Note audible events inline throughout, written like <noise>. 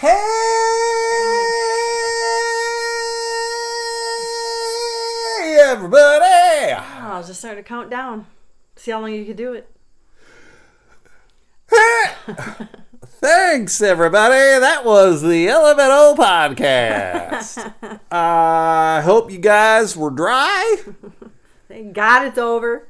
Hey, everybody! I'll just start to count down. See how long you can do it. Thanks, everybody. That was the Elemental Podcast. <laughs> I hope you guys were dry. Thank God it's over.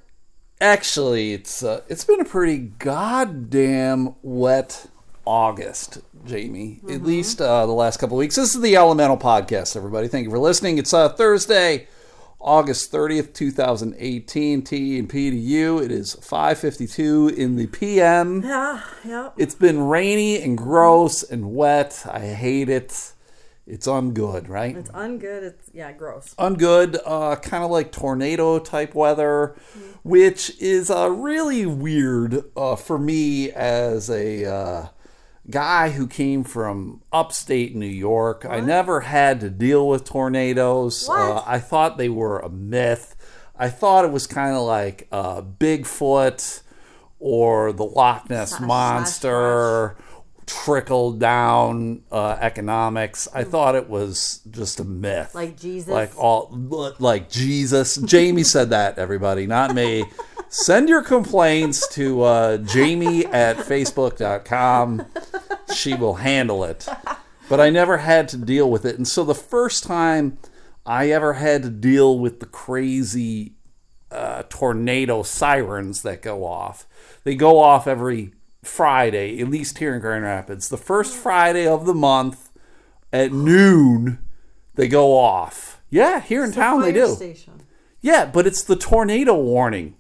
Actually, it's uh, it's been a pretty goddamn wet August, Jamie. At least uh, the last couple of weeks. This is the Elemental Podcast, everybody. Thank you for listening. It's uh, Thursday, August thirtieth, two thousand eighteen. T and P to you. It is five fifty two in the PM. Yeah, yeah. It's been rainy and gross and wet. I hate it. It's ungood, right? It's ungood. It's yeah, gross. ungood, uh, kind of like tornado type weather, which is uh, really weird uh, for me as a uh, guy who came from upstate New York. I never had to deal with tornadoes. What? Uh, I thought they were a myth. I thought it was kind of like uh, Bigfoot or the Loch Ness Slash, monster trickle down uh, economics. I thought it was just a myth Like Jesus. like all like Jesus. Jamie said that, everybody, not me. Send your complaints to uh, Jamie at Facebook.com. She will handle it. But I never had to deal with it. And so the first time I ever had to deal with the crazy uh, tornado sirens that go off, they go off every Friday, at least here in Grand Rapids. The first Friday of the month at noon, they go off. Yeah, here in It's town they fire do. Station. Yeah, but it's the tornado warning.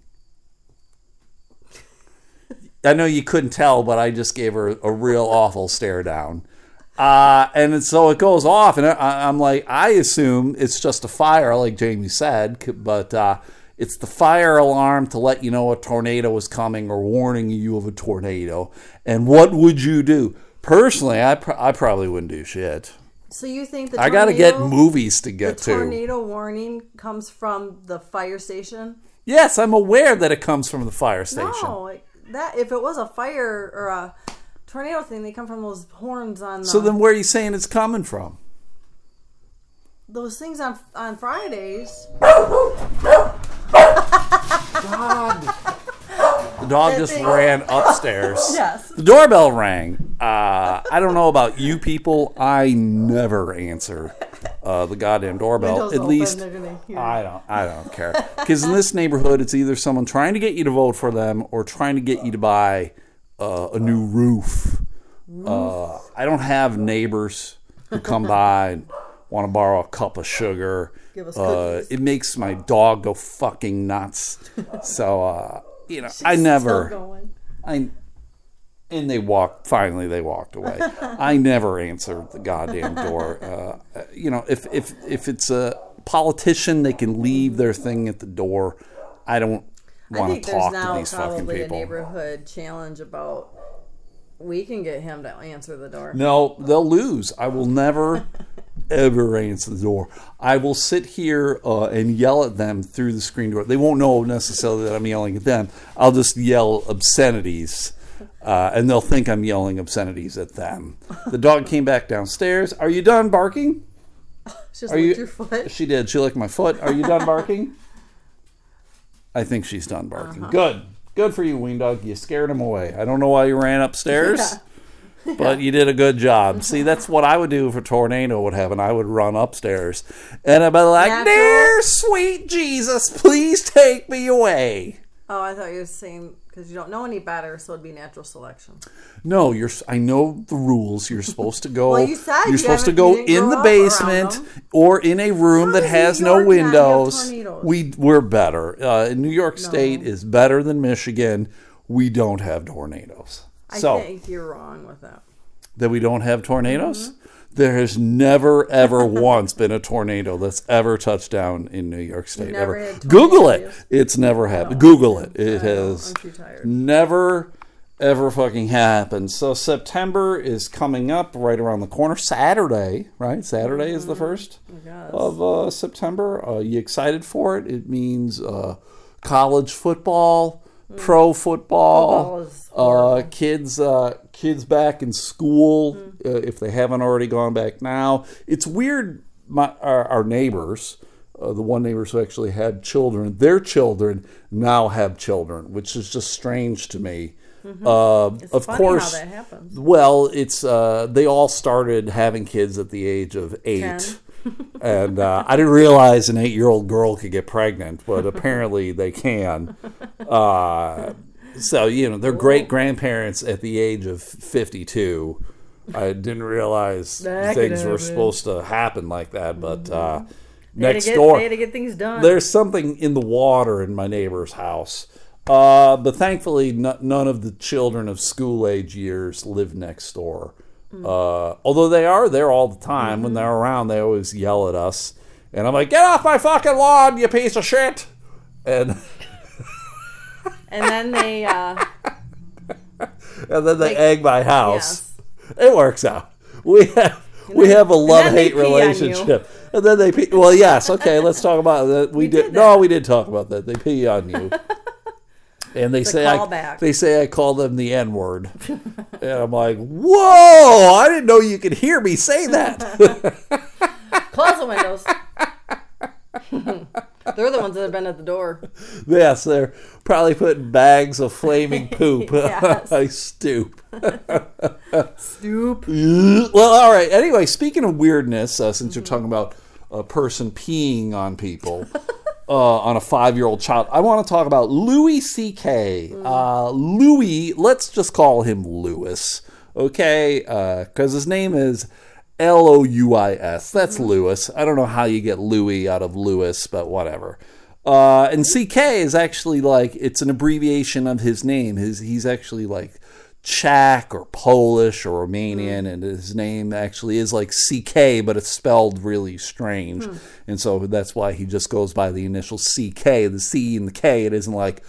I know you couldn't tell, but I just gave her a real awful stare down. Uh, and so it goes off, and I, I'm like, I assume it's just a fire, like Jamie said, but uh, it's the fire alarm to let you know a tornado is coming or warning you of a tornado. And what would you do? Personally, I, pr- I probably wouldn't do shit. So you think the I got to get movies to get to. tornado warning comes from the fire station? Yes, I'm aware that it comes from the fire station. No, that. If it was a fire or a tornado thing, they come from those horns on. The, So then, uh, where are you saying it's coming from? those things on on Fridays. <laughs> The dog just ran upstairs. <laughs> Yes. The doorbell rang. Uh, I don't know about you people. I never answer uh, the goddamn doorbell. Windows At open, least they're gonna hear. I don't. I don't care. Because in this neighborhood, it's either someone trying to get you to vote for them or trying to get you to buy uh, a new roof. Uh, I don't have neighbors who come <laughs> by and want to borrow a cup of sugar. Give us Uh, cookies. it makes my dog go fucking nuts. so uh, you know, I never. going. I and they walked. Finally, they walked away. I never answered the goddamn door. Uh, you know, if if if it's a politician, they can leave their thing at the door. I don't want to talk to these fucking probably a people. neighborhood challenge about we can get him to answer the door. No, they'll lose. I will never, ever answer the door. I will sit here uh, and yell at them through the screen door. They won't know necessarily that I'm yelling at them. I'll just yell obscenities, uh, and they'll think I'm yelling obscenities at them. The dog came back downstairs. Are you done barking? <laughs> Just Are you- your foot. <laughs> She did. She licked my foot. Are you done barking? I think she's done barking. Uh-huh. Good. Good for you, Ween Dog. You scared him away. I don't know why you ran upstairs, <laughs> <laughs> but you did a good job. See, that's what I would do if a tornado would happen. I would run upstairs and I'd be like, Natural. Dear sweet Jesus, please take me away. Oh, I thought you were saying because you don't know any better, so it'd be natural selection. No, you're. I know the rules. You're supposed to go. Well, you said you're you supposed to go in the basement or in a room How that has no windows. We we're better. Uh, New York State is better than Michigan. We don't have tornadoes. I so think you're wrong with that. that we don't have tornadoes. Mm-hmm. There has never, ever <laughs> once been a tornado that's ever touched down in New York State. never ever. Google it. It's never happened. Google it. It has I'm too tired. never, ever fucking happened. So September is coming up right around the corner. Saturday, right? Saturday is the Mm-hmm. first of uh, September. Uh, you excited for it? It means uh, college football pro football, uh, kids, uh, kids back in school Mm. uh, if they haven't already gone back now. It's weird. My our, our neighbors, uh, the one neighbors who actually had children, their children now have children, which is just strange to me. Uh, of Mm-hmm. It's funny course, how that happens. well, it's uh, they all started having kids at the age of eight, and uh, I didn't realize an eight-year-old girl could get pregnant, but apparently they can. Uh, so you know, they're great grandparents at the age of fifty-two. I didn't realize That things were supposed to happen like that, but uh, to next get- door They had to get things done. there's something in the water in my neighbor's house. Uh, but thankfully, n- none of the children of school age years live next door. Uh, although they are there all the time. When they're around, they always yell at us. And I'm like, get off my fucking lawn, you piece of shit. And, <laughs> and then they, uh, <laughs> and then they Like, egg my house. yes. It works out. We have. We then- have a love hate pee on you. relationship, and then they pee. Well, yes, okay. Let's talk about that. We, did, did no, we did talk about that. They pee on you, <laughs> and they a say I, they say I call them the N word, <laughs> and I'm like, whoa! I didn't know you could hear me say that. <laughs> close the windows. <laughs> They're the ones that have been at the door. yes, they're probably putting bags of flaming poop. I stoop. Stoop. well, all right. Anyway, speaking of weirdness, uh, since you're talking about a person peeing on people, uh, on a five-year-old child, I want to talk about Louis C.K. Uh, Louis, let's just call him Louis, okay? Because his name is L O U I S. That's Louis. I don't know how you get Louis out of Louis, but whatever. Uh, and CK is actually like it's an abbreviation of his name. His he's actually like Czech or Polish or Romanian, and his name actually is like CK, but it's spelled really strange, and so that's why he just goes by the initial CK, the C and the K. It isn't like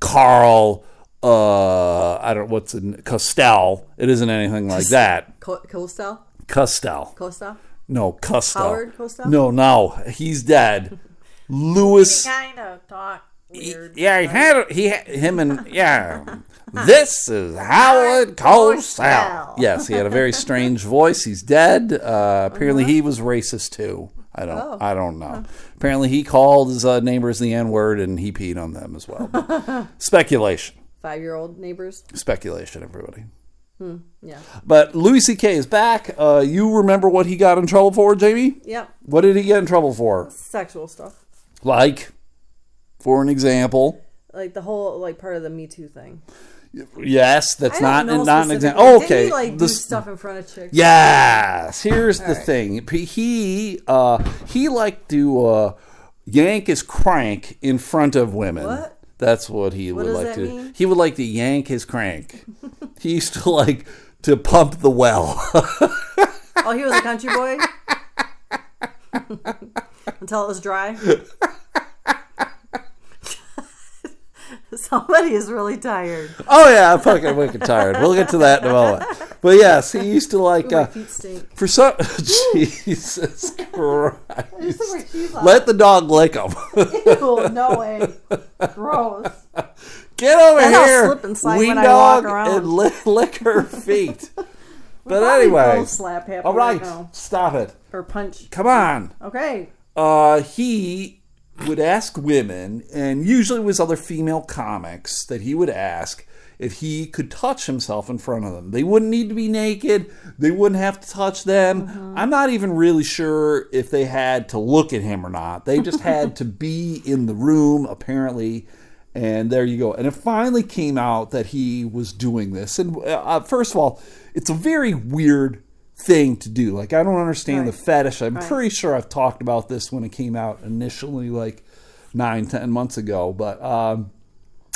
Carl. Uh, I don't what's in Costel. It isn't anything like that. Co- Costa? Costel. Costa? No, Costel. Howard Costel? No, no, he's dead. <laughs> Louis. Kind of talk weird. Yeah, he had he had him and yeah. <laughs> This is Howard Cosell. Yes, he had a very <laughs> strange voice. He's dead. Uh, apparently, he was racist too. I don't. Oh. I don't know. Apparently, he called his uh, neighbors the N word and he peed on them as well. But <laughs> speculation. Five year old neighbors. Speculation. Everybody. Yeah. But Louis C.K. is back. Uh, you remember what he got in trouble for, Jamie? Yep. What did he get in trouble for? Sexual stuff. Like, for an example. Like the whole like part of the Me Too thing. Yes, that's not not an example. Oh, okay. he, like do stuff in front of chicks. yes. Here's the right. thing. He uh, he liked to uh, yank his crank in front of women. What? That's what he would like to. mean? He would like to yank his crank. he used to like to pump the well. Oh, he was a country boy. <laughs> Until it was dry. <laughs> <laughs> Somebody is really tired. oh yeah, I'm fucking wicked tired. We'll get to that in a moment. But yes, he used to like My uh, feet stink. for some. <laughs> Jesus <laughs> Christ! Just look where she's at. Let the dog lick him. Ew, no way. Gross. Get over Then I'll here, slip and slide when I walk dog, around. and lick, lick her feet. but anyway, slap all right right, stop it. Or punch. Come on. Okay. Uh, he would ask women, and usually it was other female comics that he would ask if he could touch himself in front of them. They wouldn't need to be naked. They wouldn't have to touch them. Mm-hmm. I'm not even really sure if they had to look at him or not. They just <laughs> had to be in the room, apparently. And there you go. And it finally came out that he was doing this. And uh, first of all, it's a very weird thing to do. Like, I don't understand the fetish. I'm Right. pretty sure I've talked about this when it came out initially, like nine, ten months ago. But um,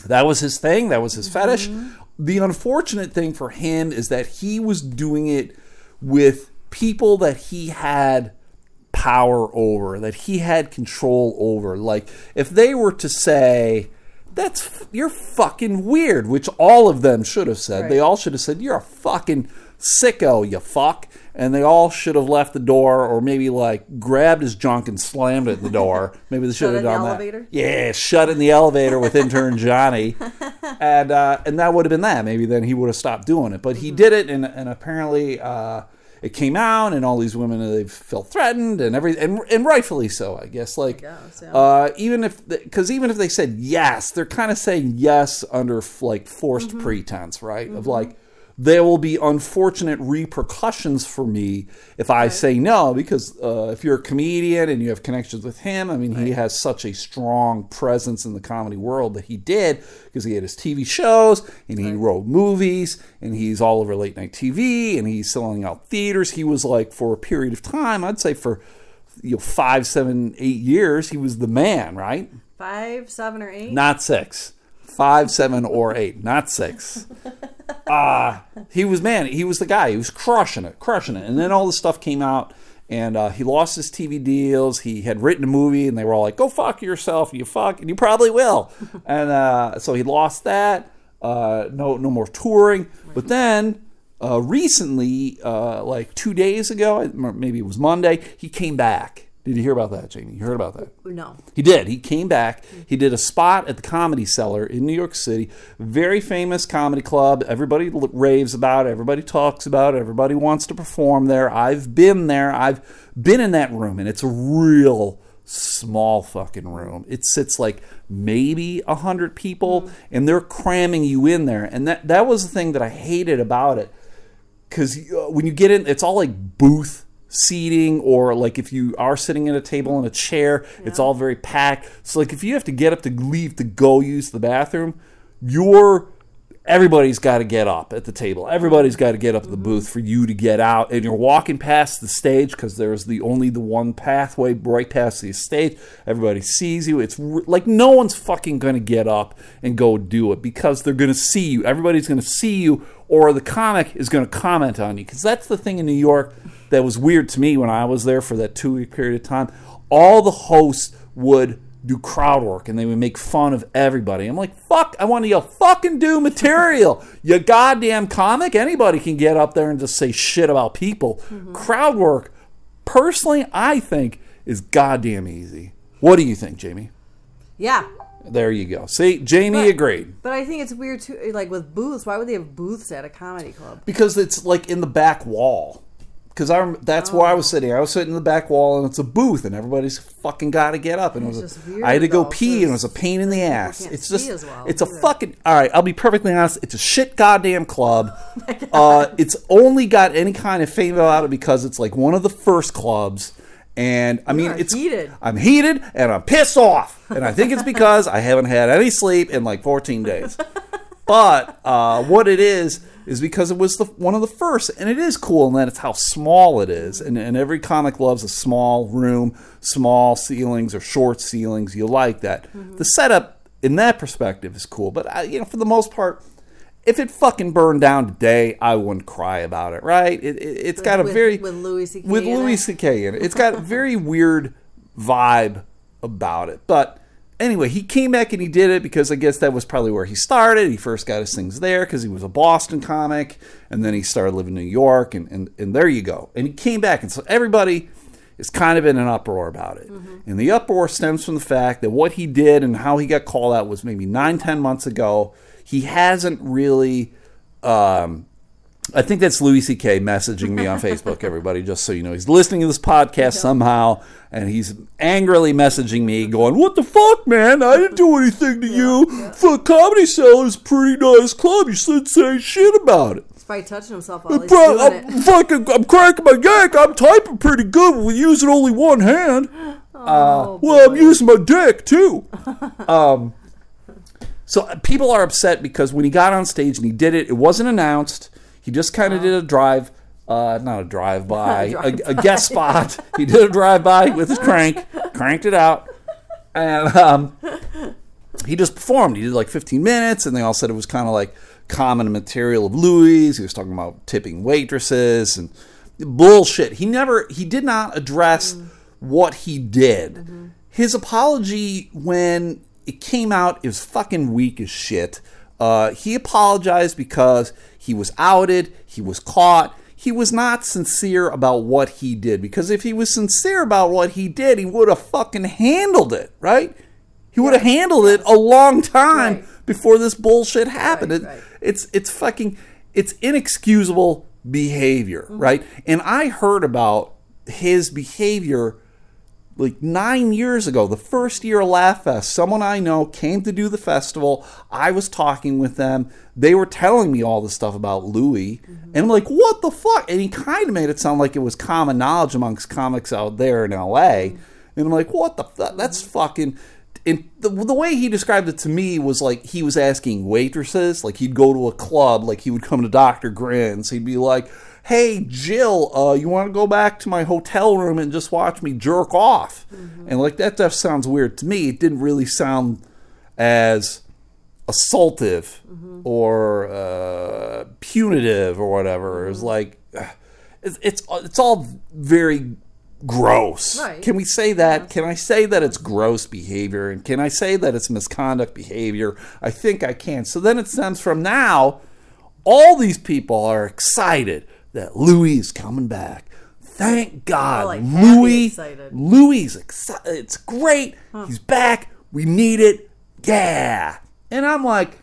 that was his thing. That was his fetish. The unfortunate thing for him is that he was doing it with people that he had power over, that he had control over. Like, if they were to say, that's you're fucking weird, which all of them should have said. Right. They all should have said, "You're a fucking sicko, you fuck. And they all should have left the door, or maybe like grabbed his junk and slammed it <laughs> in the door. Maybe they should have done that. elevator? Yeah, shut in the elevator with intern <laughs> Johnny, and uh, and that would have been that. Maybe then he would have stopped doing it. But he Mm-hmm. did it, and and apparently uh, it came out, and all these women they felt threatened, and every and, and rightfully so, I guess. Like guess, yeah. uh, even if because even if they said yes, they're kind of saying yes under like forced Mm-hmm. pretense, right? Of like. There will be unfortunate repercussions for me if I say no, because uh, if you're a comedian and you have connections with him, I mean, he has such a strong presence in the comedy world that he did because he had his TV shows and he wrote movies and he's all over late night TV and he's selling out theaters. He was like, for a period of time, I'd say for you know, five, seven, eight years, he was the man, right? Five, seven, or eight. Not six. Five, seven, or eight. Not six. <laughs> Uh, he was man. He was the guy. He was crushing it, crushing it. And then all this stuff came out, and uh, he lost his TV deals. He had written a movie, and they were all like, "Go fuck yourself, you fuck," and you probably will. <laughs> and uh, so he lost that. Uh, no, no more touring. But then uh, recently, uh, like two days ago, maybe it was Monday, he came back. Did you hear about that, Jamie? You heard about that? No. He did. He came back. He did a spot at the Comedy Cellar in New York City. Very famous comedy club. Everybody raves about it. Everybody talks about it. Everybody wants to perform there. I've been there. I've been in that room, and it's a real small fucking room. It sits like maybe a hundred people, and they're cramming you in there. And that that was the thing that I hated about it because uh, when you get in, it's all like booth seating, or like if you are sitting at a table in a chair, it's all very packed. So like if you have to get up to leave to go use the bathroom, you're everybody's got to get up at the table. Everybody's got to get up at the mm-hmm. booth for you to get out, and you're walking past the stage because there's the only the one pathway right past the stage. Everybody sees you. It's r- like no one's fucking going to get up and go do it because they're going to see you. Everybody's going to see you, or the comic is going to comment on you because that's the thing in New York that was weird to me when I was there for that two week period of time. All the hosts would do crowd work and they would make fun of everybody. I'm like, fuck, I want to yell, fucking do material. <laughs> you goddamn comic. Anybody can get up there and just say shit about people. Mm-hmm. Crowd work, personally, I think is goddamn easy. What do you think, Jamie? Yeah. There you go. See, Jamie But- agreed. But I think it's weird too. Like with booths, why would they have booths at a comedy club? because it's like in the back wall. Because I that's where I was sitting. I was sitting in the back wall, and it's a booth, and everybody's fucking got to get up. And it was, just a, weird, I had to go though, pee, and it was a pain in the ass. It's just, well, it's a fucking. All right, I'll be perfectly honest. It's a shit goddamn club. <laughs> uh, it's only got any kind of fame about it because it's like one of the first clubs. And I mean, it's heated. I'm heated and I'm pissed off, and I think it's <laughs> because I haven't had any sleep in like 14 days. But uh, what it is is because it was the one of the first, and it is cool, and that it's how small it is, and, and every comic loves a small room, small ceilings or short ceilings. You like that. Mm-hmm. The setup in that perspective is cool, but I, you know, for the most part. If it fucking burned down today, I wouldn't cry about it, right? It, it, it's got a with- very with Louis C.K. with Louis. C.K. in it. It's got a <laughs> very weird vibe about it. But anyway, he came back and he did it because I guess that was probably where he started. He first got his things there because he was a Boston comic, and then he started living in New York, and, and, and there you go. And he came back, and so everybody is kind of in an uproar about it. And the uproar stems from the fact that what he did and how he got called out was maybe nine, ten months ago. He hasn't really. Um, I think that's Louis C.K. messaging me on Facebook, everybody, just so you know. He's listening to this podcast somehow, and he's angrily messaging me, going, What the fuck, man? I didn't do anything to you. The Comedy Cellar is a pretty nice club. You shouldn't say shit about it. Probably touching himself while he's Bro, doing I'm it. fucking, I'm cracking my neck. I'm typing pretty good with using only one hand. <gasps> Oh, Well, I'm using my dick too. <laughs> um, so uh, people are upset because when he got on stage and he did it, it wasn't announced. He just kind of did a drive, uh, not a drive <laughs> by, a, a guest spot. He did a drive by with his crank, cranked it out, and um, he just performed. He did like 15 minutes, and they all said it was kind of like common material of Louis. He was talking about tipping waitresses and bullshit. He never, he did not address what he did. His apology when it came out, is fucking weak as shit. Uh, he apologized because he was outed, he was caught. He was not sincere about what he did because if he was sincere about what he did, he would have fucking handled it, right? He would have handled it a long time Right. before this bullshit happened. Right, It- right. It's it's fucking it's inexcusable behavior, Mm-hmm. right? And I heard about his behavior like nine years ago, the first year of Laugh Fest, someone I know came to do the festival. I was talking with them. They were telling me all this stuff about Louis. And I'm like, what the fuck? And he kind of made it sound like it was common knowledge amongst comics out there in LA. And I'm like, what the fuck? That's fucking. And the, the way he described it to me was like he was asking waitresses, like he'd go to a club, like he would come to Dr. Grins. He'd be like, hey, Jill, uh, you want to go back to my hotel room and just watch me jerk off? And like that stuff sounds weird to me. It didn't really sound as assaultive or uh, punitive or whatever. It was like it's, it's it's all very gross. Right. Can we say that? Can I say that it's gross behavior? And can I say that it's misconduct behavior? I think I can. So then it stems from now, all these people are excited that Louis is coming back. Thank God, like, happy Louis. excited. Louis is excited. It's great. He's back. We need it. Yeah. And I'm like,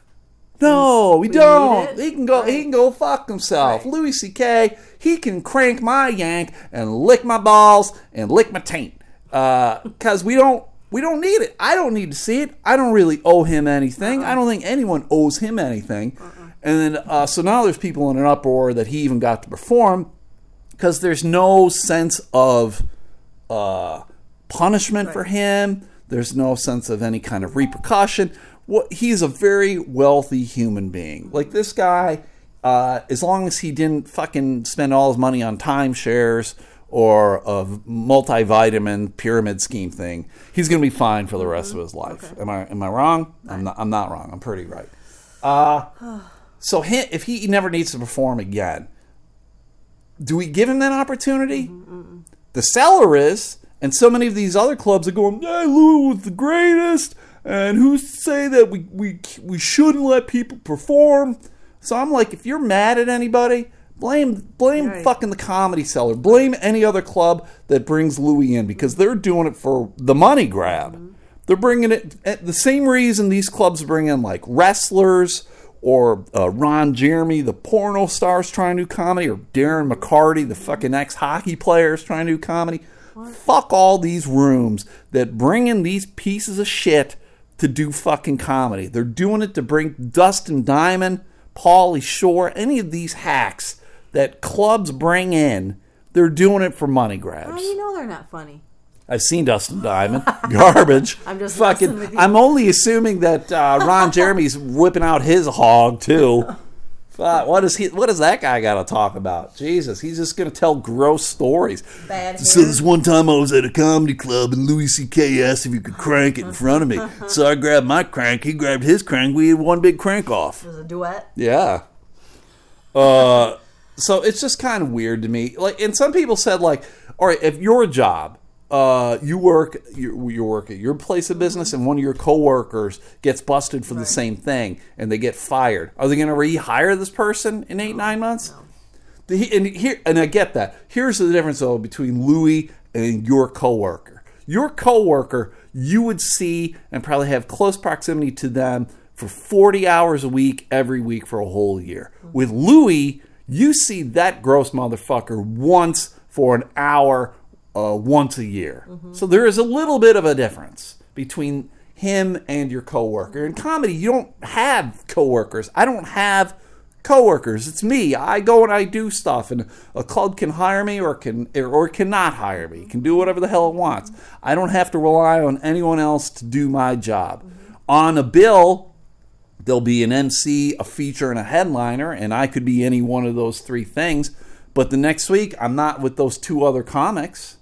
no, we, need don't. He can go. He can go fuck himself. Right. Louis C.K. He can crank my yank and lick my balls and lick my taint. Uh, Because we don't. We don't need it. I don't need to see it. I don't really owe him anything. I don't think anyone owes him anything. And then, uh, so now there's people in an uproar that he even got to perform because there's no sense of uh, punishment for him. There's no sense of any kind of repercussion. What he's a very wealthy human being. Like this guy, uh, as long as he didn't fucking spend all his money on timeshares or a multivitamin pyramid scheme thing, he's gonna be fine for the rest of his life. Am I am I wrong? I'm not. I'm not wrong. I'm pretty right. Uh, <sighs> so if he never needs to perform again, do we give him that opportunity? The Cellar is, and so many of these other clubs are going, "Hey, Louis was the greatest," and who's to say that we we we shouldn't let people perform? So I'm like, if you're mad at anybody, blame blame Right. fucking the Comedy Cellar, blame any other club that brings Louis in because they're doing it for the money grab. They're bringing it at the same reason these clubs bring in like wrestlers or uh, Ron Jeremy, the porno stars trying to do comedy, or Darren McCarty, the fucking ex hockey players trying to do comedy. Fuck all these rooms that bring in these pieces of shit to do fucking comedy. They're doing it to bring Dustin Diamond, Pauly Shore, any of these hacks that clubs bring in. They're doing it for money grabs. How do you know they're not funny? I've seen Dustin Diamond. <laughs> Garbage. I'm just fucking. you. I'm only assuming that uh, Ron <laughs> Jeremy's whipping out his hog too. <laughs> Fuck, what is he? What does that guy got to talk about? Jesus, he's just gonna tell gross stories. Bad So hair. this one time I was at a comedy club and Louis C.K. asked if he could crank it in front of me. So I grabbed my crank. He grabbed his crank. We had one big crank off. It was a duet. Yeah. Uh, so it's just kind of weird to me. Like, and some people said, like, all right, if your job, uh, you work, you, you work at your place of business, and one of your coworkers gets busted for the same thing, and they get fired. Are they going to rehire this person in eight, nine months? The, and here, and I get that. Here's the difference though between Louis and your coworker. Your coworker, you would see and probably have close proximity to them for 40 hours a week every week for a whole year. With Louis, you see that gross motherfucker once for an hour uh, once a year. So there is a little bit of a difference between him and your coworker. In comedy, you don't have coworkers. I don't have coworkers. It's me. I go and I do stuff, and a club can hire me or can or cannot hire me. Can do whatever the hell it wants. I don't have to rely on anyone else to do my job. On a bill, there'll be an MC, a feature, and a headliner, and I could be any one of those three things. But the next week, I'm not with those two other comics.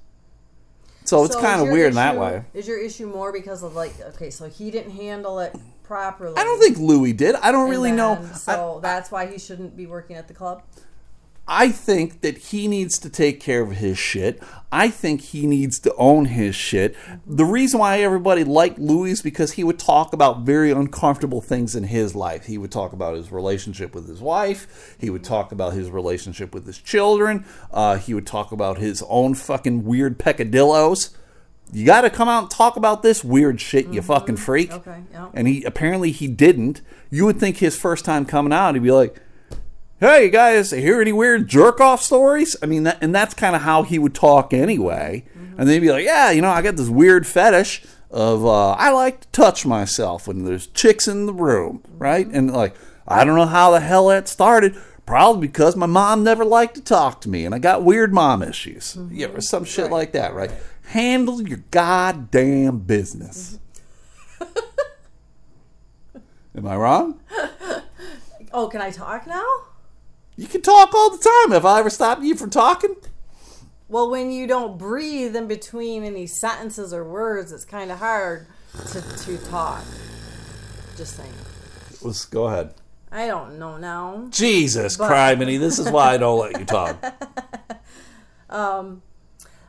So it's So kind of weird in that way. Is your issue more because of like okay, so he didn't handle it properly? I don't think Louis did. I don't and really know. then- I- So that's why he shouldn't be working at the club. I think that he needs to take care of his shit. I think he needs to own his shit. The reason why everybody liked Louis is because he would talk about very uncomfortable things in his life. He would talk about his relationship with his wife. He would talk about his relationship with his children. Uh, he would talk about his own fucking weird peccadillos. You got to come out and talk about this weird shit, you fucking freak. Okay, yeah. And he apparently he didn't. You would think his first time coming out, he'd be like, "Hey, you guys, hear any weird jerk off stories?" I mean, that, and that's kind of how he would talk anyway. Mm-hmm. And then he'd be like, "Yeah, you know, I got this weird fetish of uh, I like to touch myself when there's chicks in the room, right?" Mm-hmm. And like, I don't know how the hell that started. Probably because my mom never liked to talk to me, and I got weird mom issues, mm-hmm. yeah, or some shit like that, right? Handle your goddamn business. Am I wrong? <laughs> Oh, can I talk now? You can talk all the time. Have I ever stopped you from talking? Well, when you don't breathe in between any sentences or words, it's kind of hard to, to talk. Just saying. Let's go ahead. I don't know now. Jesus But- criminy, this is why I don't let you talk. <laughs> um,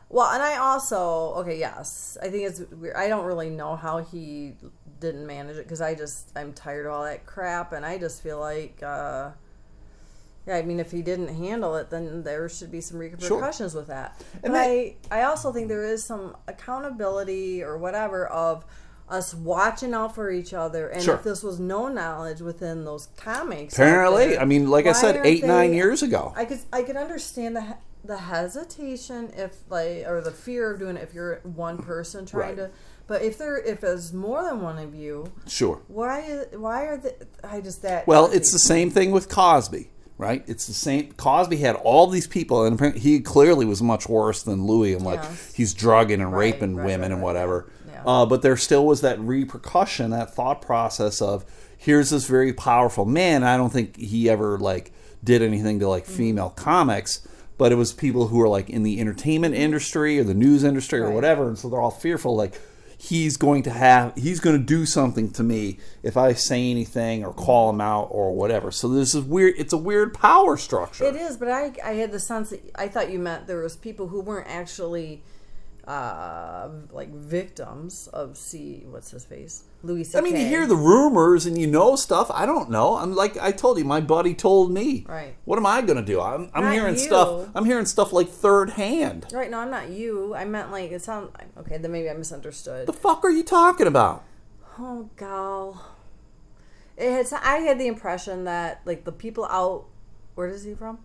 Well, and I also okay, yes, I think it's weird. I don't really know how he didn't manage it because I just I'm tired of all that crap, and I just feel like, uh, yeah, I mean, if he didn't handle it, then there should be some repercussions with that. And but I I also think there is some accountability or whatever of us watching out for each other, and Sure. if this was no knowledge within those comics, Apparently, there, I mean, like I said, eight, nine years ago. I could I could understand the the hesitation if like or the fear of doing it if you're one person trying Right. to. But if there if there's more than one of you, Sure. why why are the I just that Well, it's the same thing with Cosby, right? It's the same. Cosby had all these people, and he clearly was much worse than Louis, and like Yes. he's drugging and Right, raping right, women right, and whatever. yeah. Uh, but there still was that repercussion, that thought process of here's this very powerful man. I don't think he ever like did anything to Mm-hmm. like female comics. But it was people who are like in the entertainment industry or the news industry or whatever, and so they're all fearful. Like he's going to have he's going to do something to me if I say anything or call him out or whatever. So this is weird. It's a weird power structure. It is, but I I had the sense that I thought you meant there was people who weren't actually uh like victims of C what's his face Louis C. I mean, you hear the rumors and you know stuff. I don't know. I'm like I told you, my buddy told me. Right. What am I to do? I'm, I'm Not hearing you. stuff. I'm hearing stuff like third hand. right. No, I'm not you. I meant like it sound okay. Then maybe I misunderstood. The fuck are you talking about? Oh gal, it has. I had the impression that like the people out. Where is he from?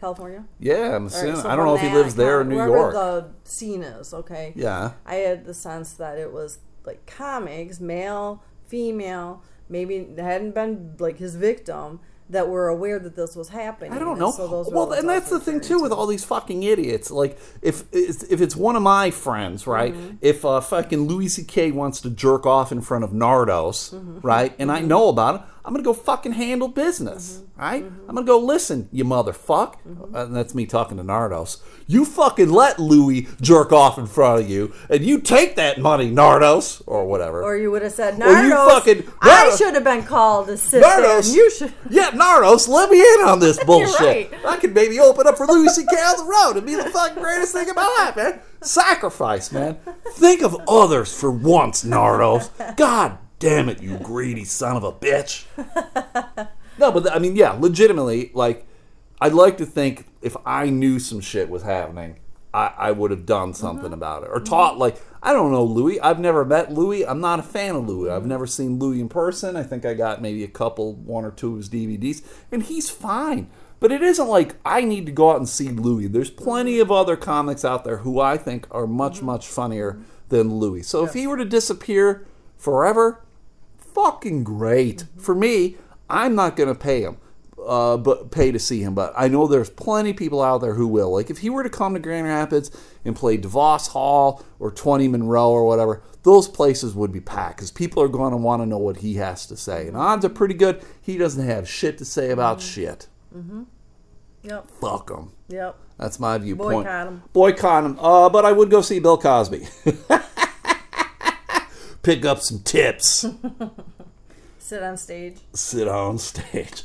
California. Yeah, I'm assuming. right, so I don't know if he lives there or New York. The scene is okay. yeah. I had the sense that it was like comics, male, female, maybe it hadn't been like his victim that were aware that this was happening. I don't know. So well, and that's the thing too with all these fucking idiots. Like, if it's- if it's one of my friends, right? Mm-hmm. If uh, fucking Louis C.K. wants to jerk off in front of Nardos, Mm-hmm. right? And I know about it, I'm gonna go fucking handle business, Mm-hmm. right? I'm gonna go listen, you motherfuck. Uh, and that's me talking to Nardos. You fucking let Louis jerk off in front of you, and you take that money, Nardos, or whatever. Or you would have said, Or you Nardos, fucking- I should have been called there. Nardos. You should. <laughs> Yeah, Nardos, let me in on this <laughs> bullshit. right. I could maybe open up for Louis C.K. on the road and be the fucking greatest thing in my life, man. Sacrifice, man. Think of others for once, Nardos. God damn it, you greedy son of a bitch. No, but I mean, yeah, legitimately, like, I'd like to think if I knew some shit was happening, I, I would have done something mm-hmm. about it or taught. Like, I don't know Louis. I've never met Louis. I'm not a fan of Louis. I've mm-hmm. never seen Louis in person. I think I got maybe a couple, one or two of his DVDs, and he's fine. But it isn't like I need to go out and see Louis. There's plenty of other comics out there who I think are much, mm-hmm. much funnier than Louis. So if he were to disappear forever, fucking great. For me, I'm not going to pay him, uh, but pay to see him. But I know there's plenty of people out there who will. Like if he were to come to Grand Rapids and play DeVos Hall or 20 Monroe or whatever, those places would be packed because people are going to want to know what he has to say. And odds are pretty good he doesn't have shit to say about shit. Mm-hmm. Yep. Fuck him. Yep. That's my viewpoint. Boycott him. Boycott him. Uh, but I would go see Bill Cosby. <laughs> Pick up some tips. <laughs> Sit on stage. sit on stage.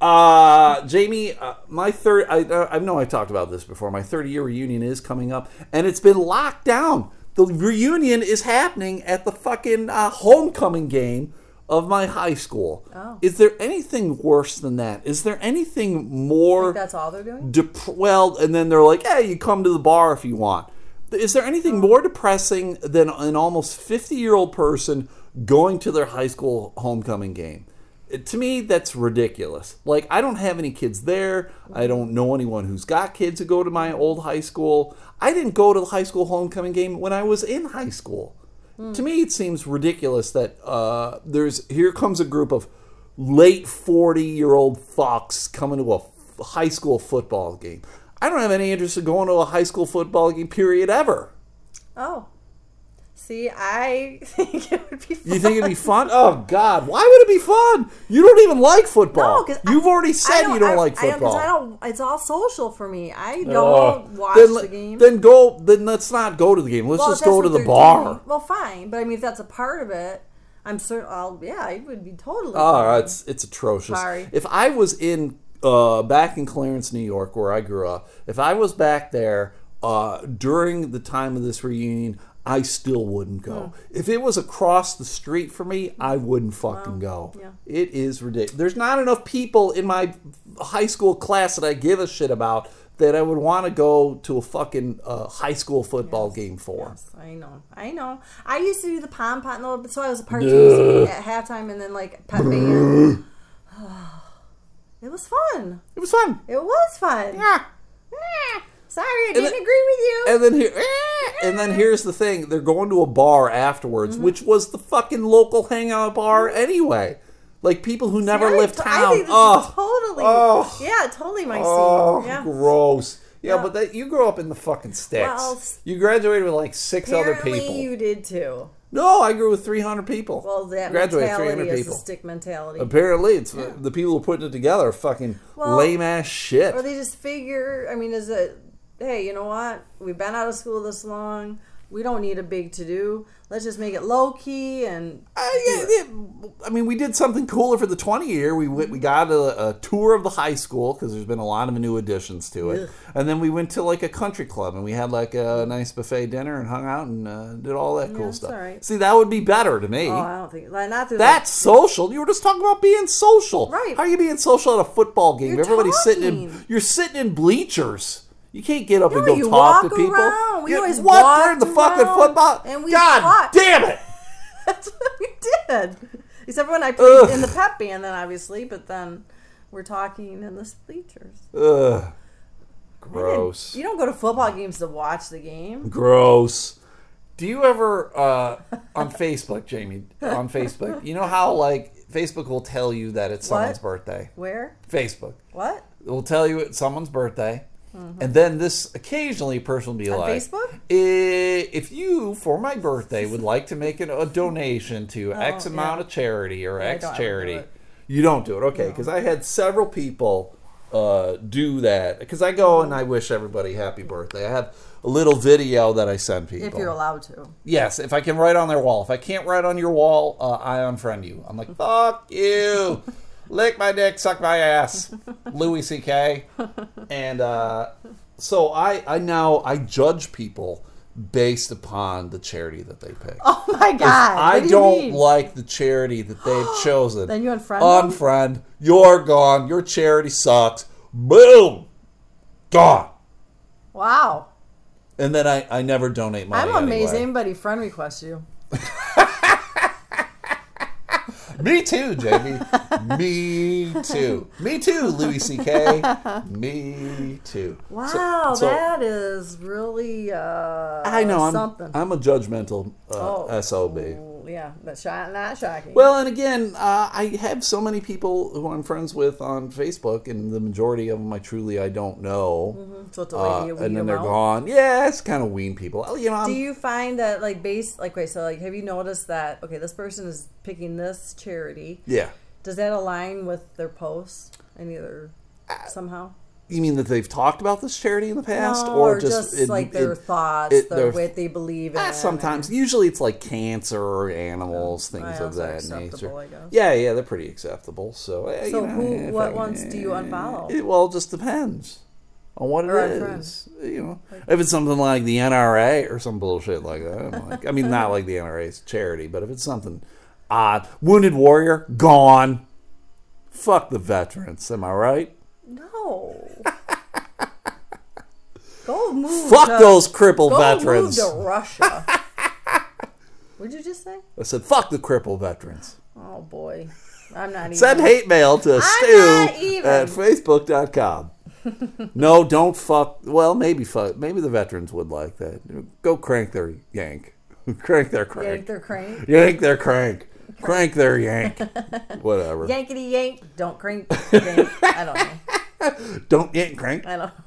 Uh, Jamie, uh, my third, I, I know I talked about this before. My 30 year reunion is coming up, and it's been locked down. The reunion is happening at the fucking uh, homecoming game of my high school. Oh. Is there anything worse than that? Is there anything more. That's all they're doing. dep- well, and then they're like, hey, you come to the bar if you want. Is there anything more depressing than an almost 50 year old person going to their high school homecoming game? To me, that's ridiculous. Like, I don't have any kids there. I don't know anyone who's got kids who go to my old high school. I didn't go to the high school homecoming game when I was in high school. To me, it seems ridiculous that uh, there's here comes a group of late 40 year old fucks coming to a high school football game. I don't have any interest in going to a high school football game, period, ever. Oh. See, I <laughs> think it would be fun. You think it'd be fun? Oh, God. Why would it be fun? You don't even like football. No, 'cause I- You've already said you don't I- like I don't, football. I don't, it's all social for me. I uh, don't Oh. watch then, the game. Then go. Then let's not go to the game. Let's Well, just go to the bar. doing, Well, fine, but I mean, if that's a part of it, I'm certain. I'll yeah, it would be totally. Oh, it's it's atrocious. Sorry. If I was in uh, back in Clarence, New York, where I grew up, if I was back there uh, during the time of this reunion, I still wouldn't go. Hmm. If it was across the street for me, I wouldn't fucking go. yeah. It is ridiculous. There's not enough people in my high school class that I give a shit about that I would want to go to a fucking uh, high school football game for. Yes, I know. I know. I used to do the pom pom, so I was a part two at halftime, and then like pep band. <sighs> <laughs> it was fun. It was fun. It was fun. Yeah. Sorry, I didn't then- agree with you. And then here, eh, and then here's the thing: they're going to a bar afterwards, Mm-hmm. which was the fucking local hangout bar anyway. Like people who never I- left I town. think this is oh, totally. Oh. yeah, totally my oh, scene. Yeah. gross. Yeah, Yeah. but that you grew up in the fucking sticks. Well, you graduated with like six other people. you did too. No, I grew with 300 people. Well, that graduated mentality 300 is people. the stick mentality. Apparently, it's the people who are putting it together are fucking Well, lame ass shit. Or they just figure, I mean, is it, hey, you know what? We've been out of school this long. We don't need a big to do. Let's just make it low key and. Uh, yeah, yeah. I mean, we did something cooler for the 20 year. We went, we got a, a tour of the high school because there's been a lot of new additions to it, Ugh. and then we went to like a country club and we had like a nice buffet dinner and hung out and uh, did all that cool that's stuff. right. See, that would be better to me. Oh, I don't think. Like, not through That's social. You were just talking about being social. Right. How are you being social at a football game? You're Everybody's sitting in. You're sitting in bleachers. You can't get up and go you talk to people. around. We You- always what during the fucking football? and we God talked. damn it! <laughs> That's what we did. Except when I played Ugh. in the pep band, then obviously, but then we're talking in the bleachers. Ugh. Gross. You don't go to football games to watch the game. Gross. Do you ever uh, on Facebook, Jamie? On Facebook, you know how like Facebook will tell you that it's What? someone's birthday. Where? Facebook What? it will tell you it's someone's birthday, and then this occasionally a person will be Mm-hmm. On like, Facebook? "If you for my birthday would like to make an, a donation to <laughs> X Oh, amount yeah. of charity or I X ever do charity," you don't do it, okay? Because I had several people uh, do that because I go and I wish everybody happy birthday. I have a little video that I send people. If you're allowed to. Yes, if I can write on their wall. If I can't write on your wall, uh, I unfriend you. I'm like, fuck you. <laughs> Lick my dick, suck my ass. <laughs> Louis C.K. And uh, so I, I now I judge people based upon the charity that they pick. Oh my If god! I do don't mean? like the charity that they've <gasps> chosen. Then you unfriend them? Unfriend. You're gone. Your charity sucks. Boom. Gone. Wow. And then I, I never donate money. I'm amazing, anyway. anybody friend requests you. <laughs> Me too, Jamie. Me too. Me too, Louis C.K. Me too. Wow, so that is really uh I know I'm something. I'm a judgmental uh, Oh. sob. Yeah, that's sho- not shocking. Well, and again, uh, I have so many people who I'm friends with on Facebook, and the majority of them I truly I don't know. so it's a way Uh, and then they're out. gone. Yeah, it's kind of wean people. You know, I'm, Do you find that like base like wait so like have you noticed that okay this person is picking this charity yeah. does that align with their posts any other Uh, somehow You mean that they've talked about this charity in the past, No, or, or just, just, it- like their it- thoughts, it- the their- what they believe in. Ah, sometimes, usually it's like cancer or animals, things of that nature. Yeah, yeah, they're pretty acceptable. So, eh, So you know, who- what I- ones do you unfollow? It, well, it just depends on what it Or is. You know, if it's something like the NRA or some bullshit like that, like, I mean, not like the NRA's charity, but if it's something odd, Wounded Warrior gone. Fuck the veterans. Am I right? No. <laughs> go move. Fuck to, those crippled go veterans. move to Russia. <laughs> What'd you just say? I said, fuck the crippled veterans. Oh boy, I'm not even. Send hate mail to Stu at facebook.com. <laughs> no, don't fuck. Well, maybe fuck. Maybe the veterans would like that. Go crank their yank. crank their crank. Yank their crank. Yank their crank. Crank their yank. Whatever. Yankety yank. Don't crank. yank. I don't know. <laughs> Don't get crank. I don't. <laughs>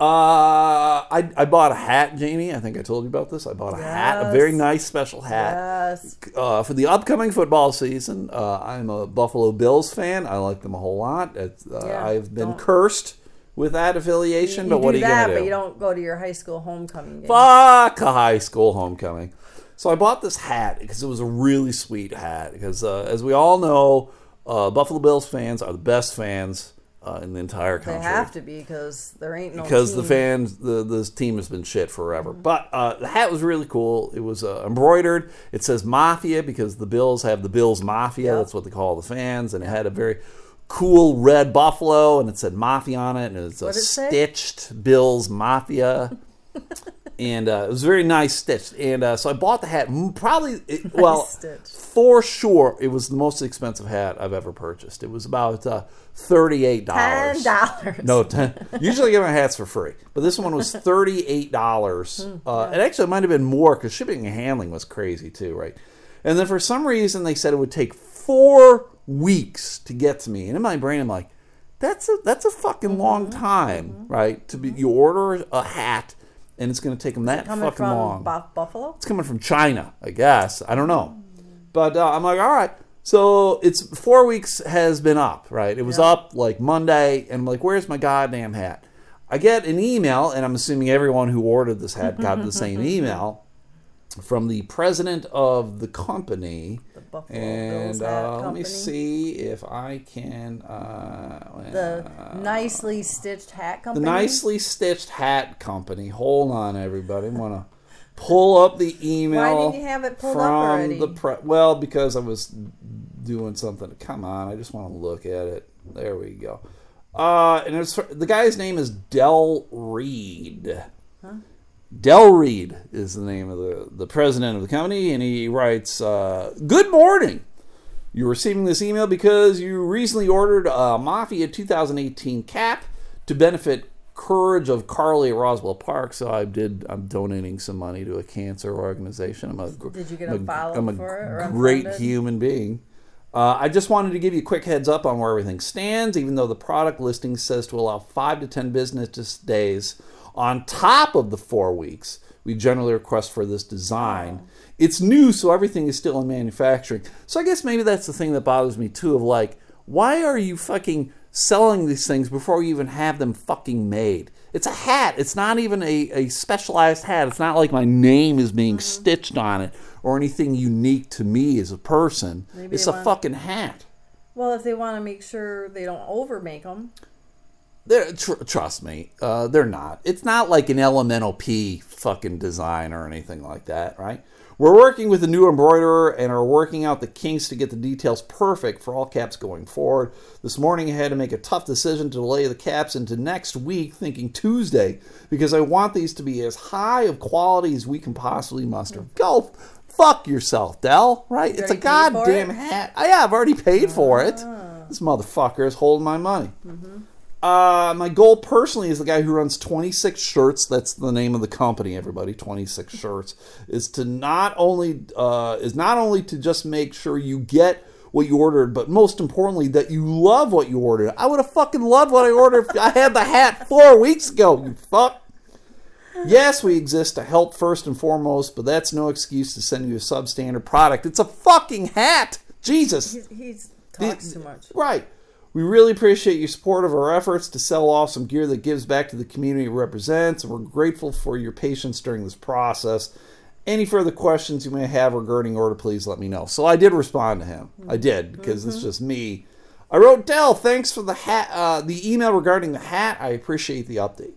Uh, I, I bought a hat, Jamie. I think I told you about this. I bought a hat, a very nice special hat. Yes. uh, for the upcoming football season. Uh, I'm a Buffalo Bills fan. I like them a whole lot. It's, uh, Yeah, I've been don't- cursed with that affiliation, You but what do are you that, gonna but do? you don't go to your high school homecoming game. Fuck a high school homecoming. So I bought this hat because it was a really sweet hat. Because uh, as we all know, uh, Buffalo Bills fans are the best fans uh, in the entire country. They have to be because there ain't no because the fans the this team has been shit forever. But uh, the hat was really cool. It was uh, embroidered. It says mafia because the bills have the bills mafia. Yep. that's what they call the fans. And it had a very cool red buffalo and it said mafia on it. And it's a it say? stitched bills mafia <laughs> <laughs> and uh, it was very nice stitched and uh, so i bought the hat probably it, well stitch. for sure it was the most expensive hat i've ever purchased it was about uh, $38 Ten dollars. no, ten. Usually I get my hats for free, but this one was <laughs> thirty eight dollars. Hmm, uh, and actually, it might have been more because shipping and handling was crazy too, right? And then for some reason, they said it would take four weeks to get to me. And in my brain, I'm like, that's a that's a fucking long Mm-hmm. time, right? To be you order a hat, and it's going to take them that fucking from long. Bu- Buffalo. It's coming from China, I guess. I don't know. But uh, I'm like, all right. So it's four weeks has been up, right? It was Yeah. up like Monday, and I'm like, where's my goddamn hat? I get an email, and I'm assuming everyone who ordered this hat got the same <laughs> email from the president of the company. The Buffalo And uh, let me see if I can. Uh, The uh, nicely stitched hat company. the company. nicely stitched hat company. Hold on, everybody. I'm gonna pull up the email. Why didn't you have it pulled from up already? the pre- well, because I was doing something. Come on, I just want to look at it. There we go. Uh, and it's the guy's name is Del Reed. Del Reed is the name of the, the president of the company, and he writes, uh, "Good morning. You're receiving this email because you recently ordered a Mafia 2018 cap to benefit Courage of Carly at Roswell Park. So I did. I'm donating some money to a cancer organization. I'm a. Did you get I'm a follow-up I'm a for it great unfunded? human being. Uh, I just wanted to give you a quick heads up on where everything stands, even though the product listing says to allow five to ten business days on top of the four weeks we generally request for this design. It's new, so everything is still in manufacturing. So I guess maybe that's the thing that bothers me too of like, why are you fucking selling these things before you even have them fucking made? It's a hat. It's not even a, a specialized hat. It's not like my name is being mm-hmm. stitched on it or anything unique to me as a person. Maybe it's a want- fucking hat. Well, if they want to make sure they don't overmake them, They're, tr- trust me, uh, they're not. It's not like an Elemental P fucking design or anything like that, right? We're working with a new embroiderer and are working out the kinks to get the details perfect for all caps going forward. This morning I had to make a tough decision to delay the caps into next week, thinking Tuesday, because I want these to be as high of quality as we can possibly muster. Go fuck yourself, Dell, right? It's a already paid for goddamn hat. Oh, yeah, I've already paid for it. This motherfucker is holding my money. Uh, my goal personally is the guy who runs 26 shirts. That's the name of the company. Everybody, 26 <laughs> shirts is to not only uh, is not only to just make sure you get what you ordered, but most importantly that you love what you ordered. I would have fucking loved what I ordered if I had the hat four weeks ago. You fuck. Yes, we exist to help first and foremost, but that's no excuse to send you a substandard product. It's a fucking hat. Jesus. he's, he's talks too much. Right. We really appreciate your support of our efforts to sell off some gear that gives back to the community it represents, and we're grateful for your patience during this process. Any further questions you may have regarding order, please let me know. So I did respond to him. I did because it's just me. I wrote Dell, thanks for the hat, uh, the email regarding the hat. I appreciate the update.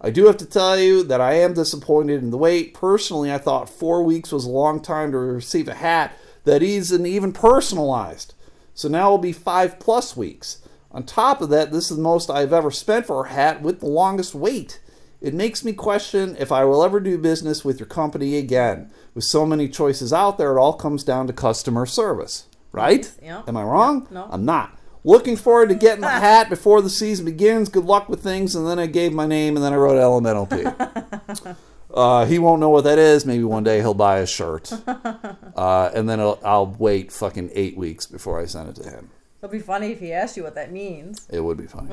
I do have to tell you that I am disappointed in the wait. Personally, I thought four weeks was a long time to receive a hat that isn't even personalized. So now it'll be five plus weeks. On top of that, this is the most I've ever spent for a hat with the longest wait. It makes me question if I will ever do business with your company again. With so many choices out there, it all comes down to customer service, right? Yeah. Am I wrong? No. I'm not. Looking forward to getting the <laughs> hat before the season begins. Good luck with things. And then I gave my name and then I wrote Elemental P. <laughs> uh, he won't know what that is. Maybe one day he'll buy a shirt. <laughs> Uh, and then I'll, I'll wait fucking eight weeks before I send it to him. It'll be funny if he asked you what that means. It would be funny.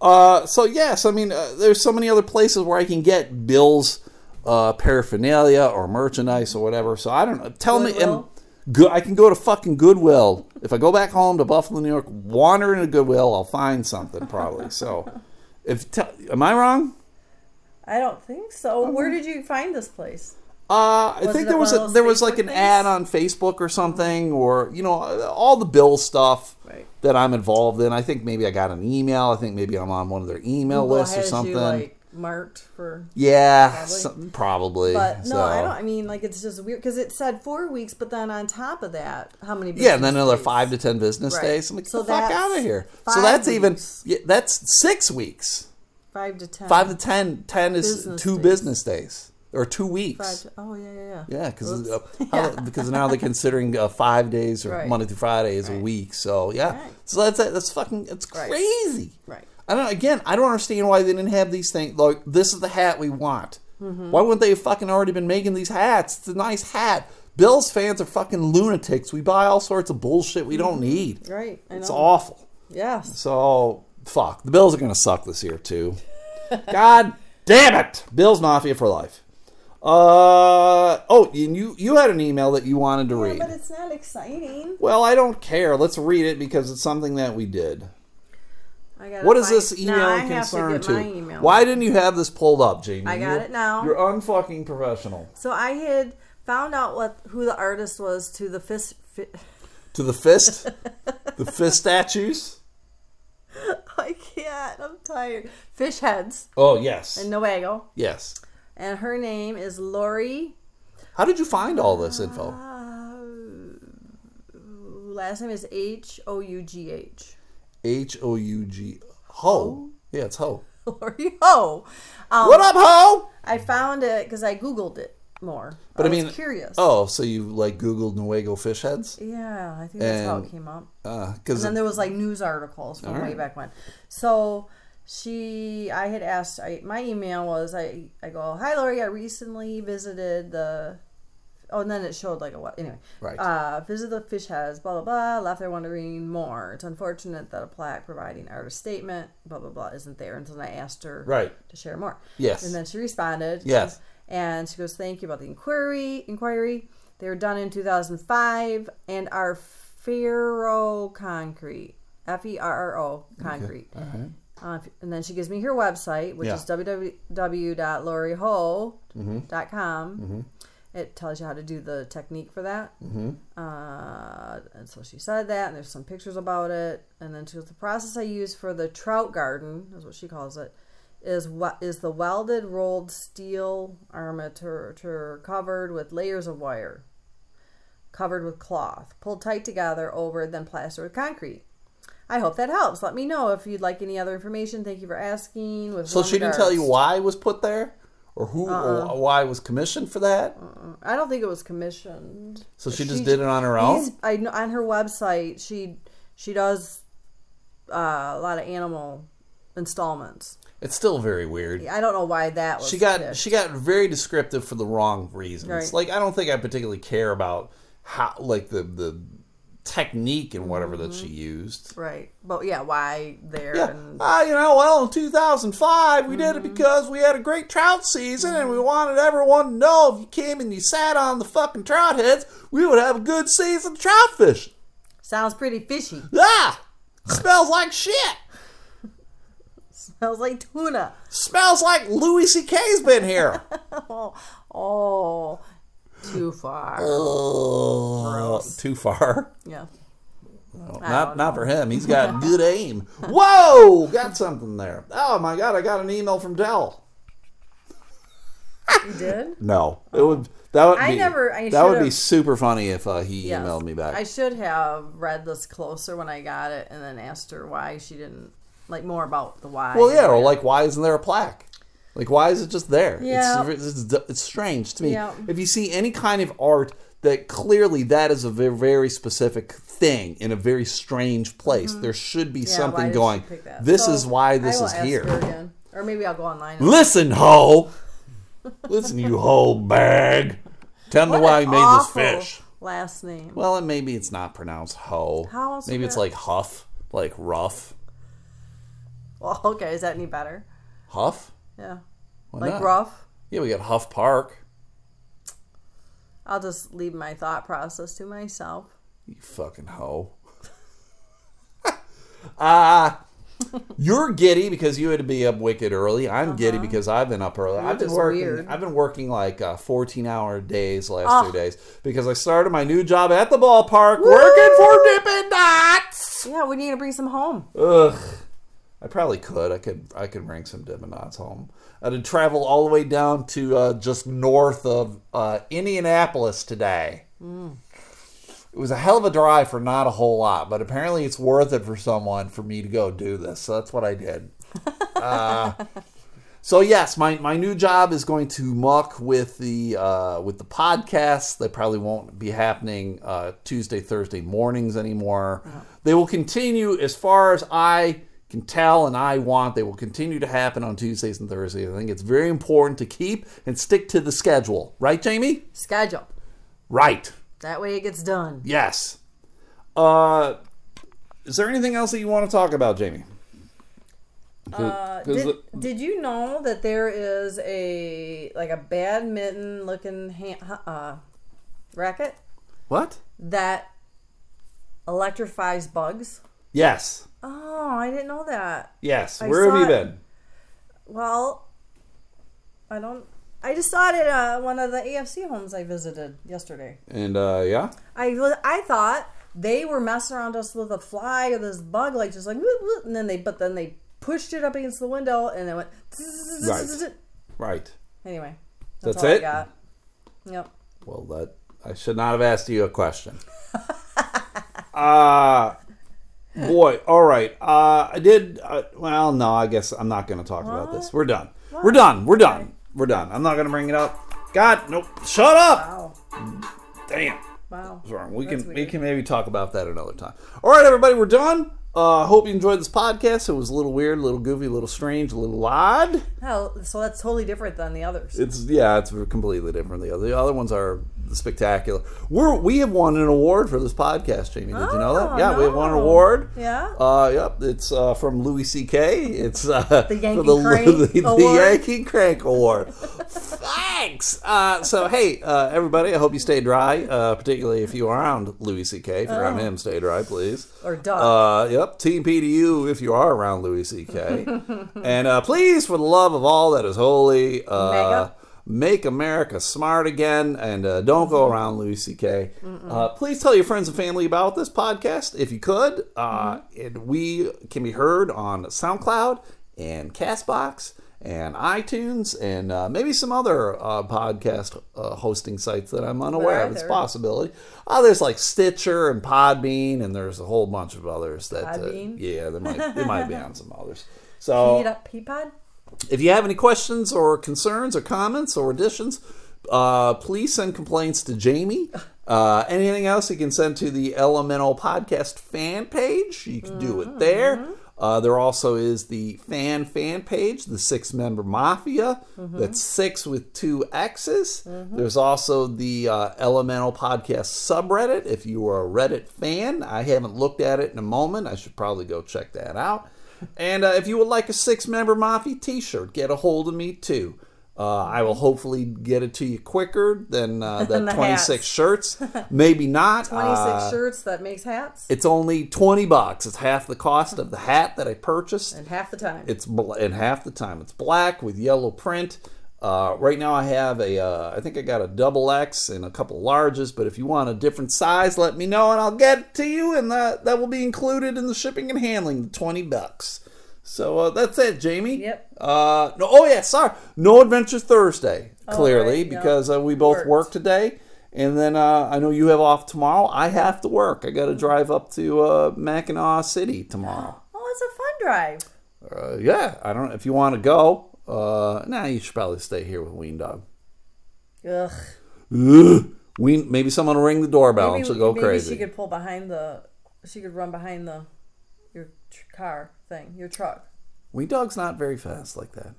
Uh, so yes, I mean, uh, there's so many other places where I can get Bill's uh, paraphernalia or merchandise or whatever. So I don't know. Tell me, Goodwill? am, good. I can go to fucking Goodwill if I go back home to Buffalo, New York. Wander into Goodwill, I'll find something probably. So, if am I wrong? I don't think so. Where did you find this place? Uh, I think there was a, there was like Facebook an things? ad on Facebook or something, or you know, all the Bill stuff Right. that I'm involved in. I think maybe I got an email. I think maybe I'm on one of their email lists or has something. you like marked for. yeah, Probably. some- probably. But no, So- I don't. I mean, like it's just weird because it said four weeks, but then on top of that, how many? Yeah, and then business another days? five to ten business Right. days. I'm like, So get the fuck that's out of here. So five that's even weeks. yeah, that's six weeks. Five to ten. Five to ten. Ten is Business two days. business days or two weeks. to- oh yeah, yeah, yeah. Yeah, because Oops. <laughs> because now they're considering uh, five days or Right. Monday through Friday as a week. So yeah, Right. so that's that's fucking it's crazy. Right. I don't again. I don't understand why they didn't have these things. Like this is the hat we want. Mm-hmm. Why wouldn't they have fucking already been making these hats? It's a nice hat. Bills fans are fucking lunatics. We buy all sorts of bullshit we don't need. Right. It's awful. Yes. So fuck. The Bills are gonna suck this year too. <laughs> God damn it. Bills Mafia for life. Uh oh, you you had an email that you wanted to Yeah, read. but it's not exciting. Well, I don't care. Let's read it because it's something that we did. I gotta What is this email Nah, I in have to get to? my email. Why didn't you have this pulled up, Jamie? I got You're- it now. You're unfucking professional. So I had found out what who the artist was to the fist. Fi- To the fist, <laughs> the fist statues. <laughs> I can't. I'm tired. Fish heads Oh yes, in Newaygo, yes. and her name is Lori. How did you find all this info? Uh, last name is H O U G H. H O U G Ho. Yeah, it's Ho. <laughs> Lori Ho. Um, What up, Ho? I found it because I googled it more. But I, was mean, curious. Oh, so you like Googled Newaygo fish heads? Yeah, I think that's how it came up. Because And then there was like news articles from way back when. So she, I had asked, I, my email was, I, I go, hi Lori, I recently visited the, oh, and then it showed like a what, anyway. Right. Uh, visit the fish heads, blah, blah, blah, left there wondering more. It's unfortunate that a plaque providing artist statement, blah, blah, blah, isn't there until I asked her right. to share more. Yes. And then she responded. Yes. And she goes, "Thank you about the inquiry. Inquiry. They were done in 2005 and are ferro concrete. F e r r o concrete. Right. Uh, and then she gives me her website, which Yeah. is www.loriho.com. Mm-hmm. It tells you how to do the technique for that. Mm-hmm. Uh, and so she said that, and there's some pictures about it. And then she goes, the process I use for the trout garden, is what she calls it, is what is the welded rolled steel armature covered with layers of wire, covered with cloth, pulled tight together over, then plastered with concrete. I hope that helps. Let me know if you'd like any other information. Thank you for asking. With So she didn't tell you why it was put there, or who, Uh-uh. or why it was commissioned for that. I don't think it was commissioned. So she just did it on her own. I on her website she she does uh, a lot of animal installments. It's still very weird. I don't know why that was. She got she got very descriptive for the wrong reasons. Right. Like I don't think I particularly care about how like the the technique and whatever that she used. right, but yeah, why there? Yeah, And, ah, you know, well, in 2005, we Mm-hmm. did it because we had a great trout season and we wanted everyone to know if you came and you sat on the fucking trout heads, we would have a good season of trout fishing. sounds pretty fishy. Ah! Smells like shit. Smells like tuna. Smells like Louis C.K.'s been here. Oh, <laughs> oh, too far. Oh, too far. Yeah. Not not for him. He's got <laughs> good aim. Whoa! Got something there. Oh my god! I got an email from Dell. You did? <laughs> No, it would that would I be never- I that would be super funny if uh, he Yes. emailed me back. I should have read this closer when I got it and then asked her why she didn't like more about the why. well, yeah, or like why isn't there a plaque? Like why is it just there? Yeah. It's, it's, it's strange to me. Yeah. If you see any kind of art that clearly that is a very, specific thing in a very strange place, there should be Mm-hmm. Yeah, something going. This So, is why this is here. Or maybe I'll go online. and- Listen, ho. <laughs> Listen, you whole bag. Tell me why you made this fish. Last name. Well, and maybe it's not pronounced ho. How else Maybe it's like huff, like rough. Well, <laughs> okay, is that any better? Huff? Yeah. Why Like not? rough. Yeah, we got Huff Park. I'll just leave my thought process to myself. You fucking hoe. <laughs> Ah, you're giddy because you had to be up wicked early. I'm giddy because I've been up early. I've been working. weird. I've been working like uh, 14 hour days last Oh. two days because I started my new job at the ballpark working for Dippin' Dots. Yeah, we need to bring some home. Ugh. I probably could. I could. I could bring some Dippin' Dots home. I to travel all the way down to uh, just north of uh, Indianapolis today. It was a hell of a drive for not a whole lot, but apparently it's worth it for someone for me to go do this. So that's what I did. <laughs> uh, so yes, my, my new job is going to muck with the uh, with the podcasts. They probably won't be happening uh, Tuesday, Thursday mornings anymore. They will continue as far as I can tell and I want. They will continue to happen on Tuesdays and Thursdays. I think it's very important to keep and stick to the schedule, right, Jamie? Schedule. Right. That way it gets done. Yes. Uh, is there anything else that you want to talk about, Jamie? Uh, did, the- did you know that there is a like a badminton looking ha- uh, racket what? that electrifies bugs? Yes. Oh, I didn't know that. Yes. I Where have you it. been? Well, I don't. I just saw it at uh, one of the AFC homes I visited yesterday. And uh, yeah. I was- I thought they were messing around us with a fly or this bug, like just like, and then they but then they pushed it up against the window and it went. Right. Right. Anyway, that's, That's all it? I got. Yep. Well, that I should not have asked you a question. <laughs> uh boy. All right. Uh, I did. Uh, well, no. I guess I'm not going to talk about this. We're done. We're done. We're done. We're done. I'm not going to bring it up. God, nope. Shut up. Wow. Damn. Wow. What's wrong? We That's can we can maybe talk about that another time. All right, everybody, we're done. Uh, hope you enjoyed this podcast. It was a little weird, a little goofy, a little strange, a little odd. Hell, so that's totally different than the others. It's yeah, it's completely different. The other, the other ones are spectacular. We're we have won an award for this podcast, Jamie. Did you know that? Oh, Yeah, we have won an award. Yeah. Uh, yep, it's uh, from Louis C.K. It's uh, the Yankee for the, Crank the, <laughs> the Award. Yankee Crank Award. Thanks. Uh, so hey, uh, everybody, I hope you stay dry, uh, particularly if you are around Louis C.K. If you're around him, stay dry, please. Or duck. Uh, yep, Team P to you if you are around Louis C.K. <laughs> and uh, please, for the love of all that is holy, uh, Mega. Make America smart again and uh, don't go around Louis C.K. Uh, please tell your friends and family about this podcast if you could. Uh, and we can be heard on SoundCloud and Castbox and iTunes and uh, maybe some other uh, podcast uh, hosting sites that I'm unaware of. It's a possibility. Uh, there's like Stitcher and Podbean, and there's a whole bunch of others that. Uh, Podbean? yeah, there might there might be on some others. <laughs> So Peed up Peapod? If you have any questions or concerns or comments or additions, uh, please send complaints to Jamie. Uh, anything else you can send to the Elemental Podcast fan page. You can do it there. Uh, there also is the fan fan page, the six member mafia. That's six with two X's. There's also the uh, Elemental Podcast subreddit. If you are a Reddit fan, I haven't looked at it in a moment. I should probably go check that out. And uh, if you would like a six member Mafia t shirt, get a hold of me too. Uh, I will hopefully get it to you quicker than uh, <laughs> Than the 26 hats. shirts. <laughs> Maybe not. 26 Uh, shirts that makes hats. It's only 20 bucks. It's half the cost of the hat that I purchased. and half the time. It's bl- and half the time it's black with yellow print. Uh, right now I have a, uh, I think I got a double X and a couple larges. But if you want a different size, let me know and I'll get it to you, and that that will be included in the shipping and handling, the twenty bucks. So uh, that's it, Jamie. Yep. Uh, no, oh yeah, sorry, no Adventure Thursday. Clearly, right, because uh, we both Worked. work today. And then uh, I know you have off tomorrow. I have to work. I got to drive up to uh, Mackinaw City tomorrow. oh, it's a fun drive. Uh, yeah, I don't know if you want to go. Uh, nah, you should probably stay here with Ween Dog. Ugh. Ugh. Ween, maybe someone will ring the doorbell and she'll go maybe crazy. she could pull behind the. She could run behind the, your tr- car thing, your truck. Ween Dog's not very fast like that.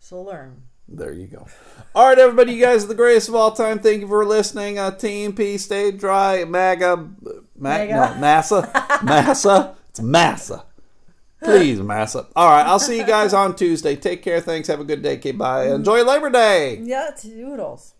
She'll learn. There you go. All right, everybody, you guys are the greatest of all time. Thank you for listening. Uh, TMP, stay dry. MAGA, Ma- MAGA. no, Massa, Massa. <laughs> It's Massa. Please, Massa. All right, I'll see you guys on Tuesday. Take care. Thanks. Have a good day. Okay, bye. Enjoy Labor Day. Yeah, toodles.